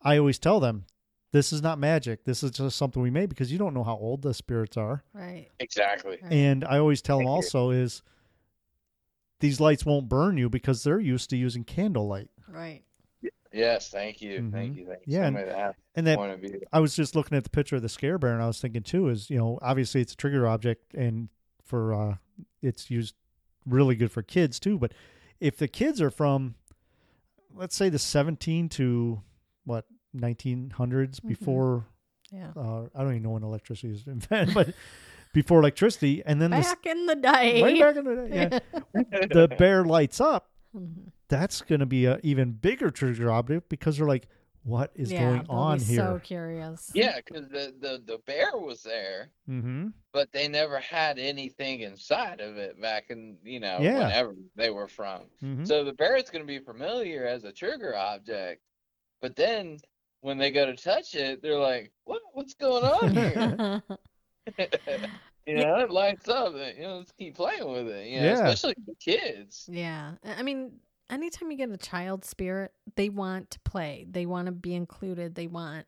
i always tell them this is not magic this is just something we made because you don't know how old the spirits are Right. Exactly. Right. and i always tell them Thank you. also is these lights won't burn you because they're used to using candlelight Right. Yes, thank you, thank Mhm. you, thank you. Yeah, and- that and that point of view. I was just looking at the picture of the scare bear, and I was thinking too is you know obviously it's a trigger object, and for uh, it's used really good for kids too. But if the kids are from, let's say the 17 to what 1900s Mhm. before Yeah. uh, I don't even know when electricity was invented, but before electricity, and then this Back in the day. way back in the day, yeah, the bear lights up. Mhm. That's going to be a even bigger trigger object because they're like, what is yeah, going on be here? So curious. yeah, because the, the the bear was there, mm-hmm. but they never had anything inside of it back in you know Yeah. whenever they were from. Mm-hmm. So the bear is going to be familiar as a trigger object, but then when they go to touch it, they're like, "What? What's going on here?" you know, it lights up. You know, let's keep playing with it. You know, Yeah. especially the kids. yeah. I I mean, anytime you get a child spirit, they want to play. They want to be included. They want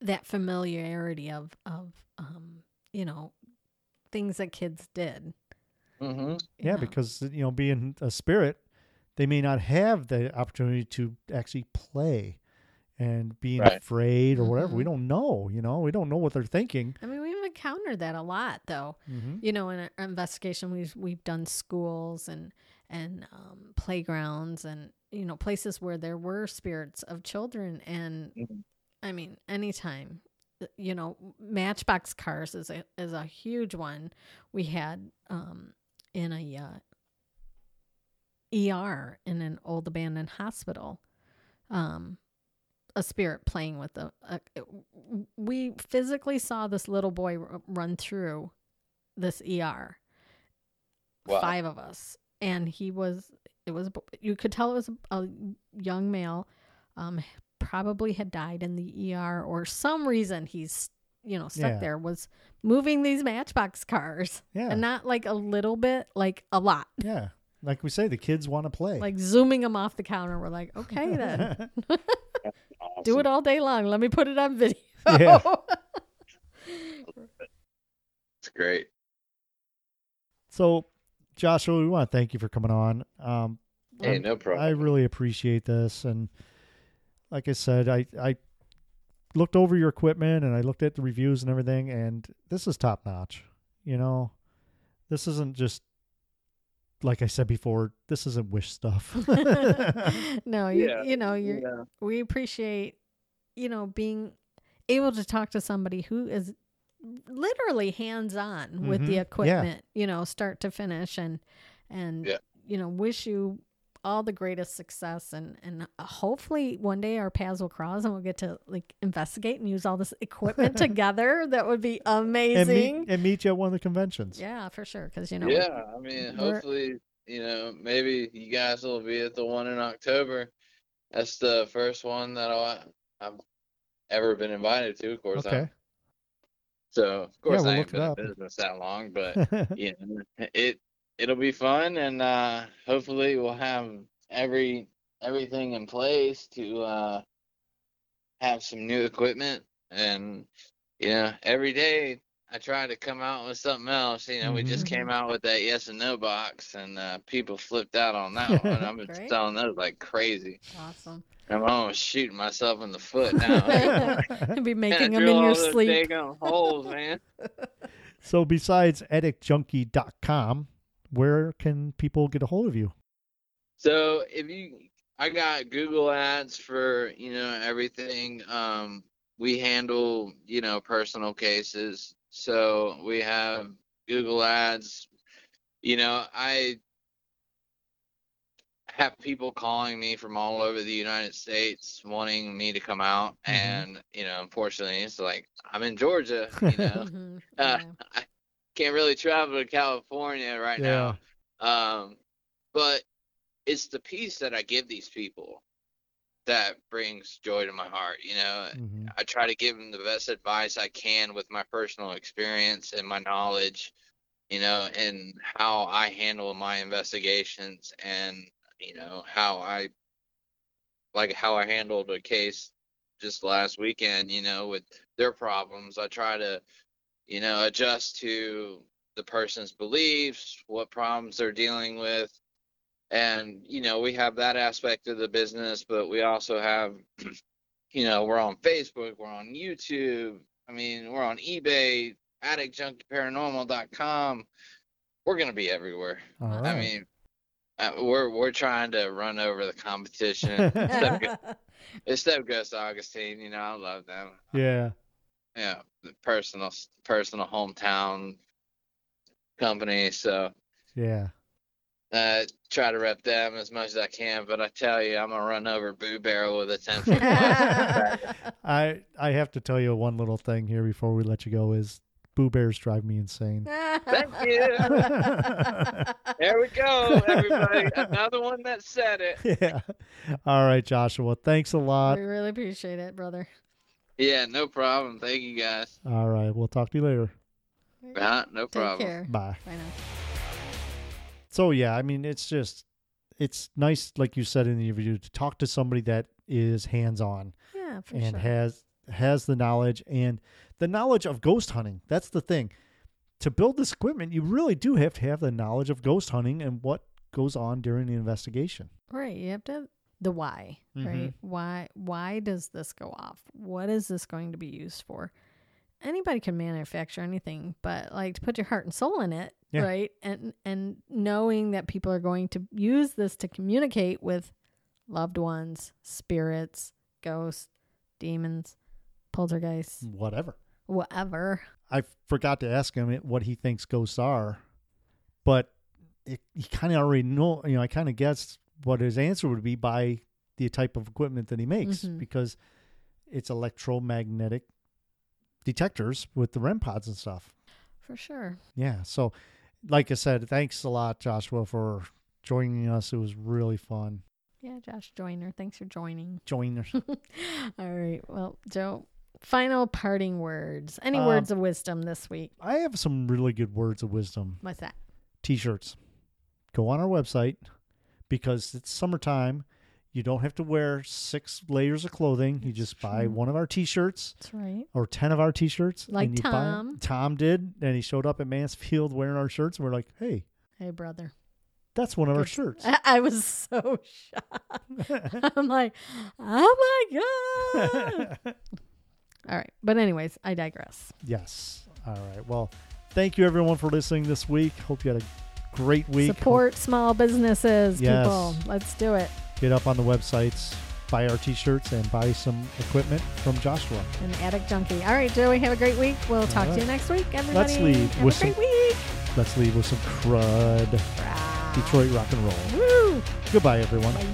that familiarity of of um, you know, things that kids did. hmm Yeah, know. because you know, being a spirit, they may not have the opportunity to actually play and being Right. afraid or whatever. We Mhm. don't know, you know, we don't know what they're thinking. I mean, we've encountered that a lot, though. Mm-hmm. You know, in our investigation, we've we've done schools and and um, playgrounds and you know places where there were spirits of children, and Mhm. I mean, anytime, uh, you know, Matchbox cars is a is a huge one. We had um, in a uh, ER in an old abandoned hospital. Um, a spirit playing with the. A, we physically saw this little boy r- run through this ER. Wow. Five of us, and he was. It was. You could tell it was a young male. Um, probably had died in the ER or some reason he's you know stuck Yeah. there was moving these Matchbox cars Yeah. and not like a little bit, like a lot. yeah. Like we say, the kids want to play. Like zooming them off the counter. We're like, okay then. Awesome. Do it all day long. Let me put it on video. Yeah. It's great. so, Joshua, we want to thank you for coming on. Um, Hey, I'm- no problem. I really appreciate this, and like I said, I I looked over your equipment and I looked at the reviews and everything, and this is top notch. You know, this isn't just like I said before. This isn't wish stuff. no, you Yeah, you know, you Yeah. we appreciate you know being able to talk to somebody who is literally hands on with the Mhm. Yeah. equipment, you know, start to finish and and Yeah. you know, wish you all the greatest success and and uh, hopefully one day our paths will cross and we'll get to like investigate and use all this equipment together. That would be and amazing. meet and meet you at one of the conventions. yeah, for sure. Because you know, yeah, I mean, hopefully, you know, maybe you guys will be at the one in October. That's the first one that I, I've ever been invited to. Of course, Okay. I'm, so of course we'll I look ain't been in business that long, but you know, it it'll be fun, and uh, hopefully we'll have every everything in place to uh, have some new equipment, and you know, every day I try to come out with something else. You know, we just Mhm. came out with that yes and no box, and uh, people flipped out on that one. I'm just Great. selling those like crazy. awesome. I'm almost shooting myself in the foot now. and be making them in your sleep. holes, man. so besides atticjunkie.com, where can people get a hold of you? So if you, I got Google Ads for you know everything. Um, we handle you know personal cases, so we have Google Ads. You know, I have people calling me from all over the United States wanting me to come out, Mhm. and you know, unfortunately, it's like I'm in Georgia. You know, uh, yeah. I can't really travel to California right Yeah. now. Um, but it's the peace that I give these people that brings joy to my heart. You know, Mhm. I try to give them the best advice I can with my personal experience and my knowledge, you know, and how I handle my investigations and, you know, how I like how I handled a case just last weekend, you know, with their problems. I try to, you know, adjust to the person's beliefs, what problems they're dealing with. And, you know, we have that aspect of the business, but we also have you know, we're on Facebook, we're on YouTube. I mean, we're on eBay, atticjunkieparanormal.com. We're gonna be everywhere. Right. I mean, uh, we're we're trying to run over the competition. Except GhostAugustine, you know, I love them. yeah. Yeah, personal personal hometown company. So Yeah. uh, try to rep them as much as I can. But I tell you, I'm gonna run over Boo Barrel with a ten foot. I I have to tell you one little thing here before we let you go is Boo Bears drive me insane. Thank you. There we go, everybody. Another one that said it. yeah. All right, Joshua. Thanks a lot. we really appreciate it, brother. Yeah, no problem. Thank you guys. All right. We'll talk to you later. Uh, no Take problem. care. Bye. Bye now. So yeah, I mean, it's just it's nice, like you said in the interview, to talk to somebody that is hands on Yeah, for and sure. has has the knowledge and the knowledge of ghost hunting. That's the thing. To build this equipment, you really do have to have the knowledge of ghost hunting and what goes on during the investigation. Right. You have to have the why, Mhm. right? Why why does this go off? What is this going to be used for? Anybody can manufacture anything, but like to put your heart and soul in it, Yeah. right? And and knowing that people are going to use this to communicate with loved ones, spirits, ghosts, demons, poltergeists, Whatever. whatever. I forgot to ask him what he thinks ghosts are, but it, he kind of already know. You know, I kind of guessed what his answer would be by the type of equipment that he makes Mhm. because it's electromagnetic detectors with the REM pods and stuff. For sure. Yeah. So, like I said, thanks a lot, Joshua, for joining us. It was really fun. Yeah, Josh Joyner. Thanks for joining. Join us. All right. Well, Joe, final parting words. Any Um, words of wisdom this week? I have some really good words of wisdom. What's that? T-shirts. Go on our website because it's summertime. You don't have to wear six layers of clothing. You just buy true. one of our T-shirts That's right. or ten of our T-shirts. Like and you buy 'em. Tom. Tom did, and he showed up at Mansfield wearing our shirts. And we're like, hey, Hey, brother. that's one of our shirts. I, I was so shocked. I'm like, oh my God. All right. But, anyways, I digress. yes. All right. Well, thank you everyone for listening this week. Hope you had a great week. Support small businesses, Yes. people. Let's do it. Get up on the websites, buy our T-shirts, and buy some equipment from Joshua. An Attic Junkie. All right, Joey. Have a great week. We'll talk to you next week, everybody. leave Have with a great week. Let's leave with some crud. Detroit rock and roll. Woo. Goodbye, everyone. Bye.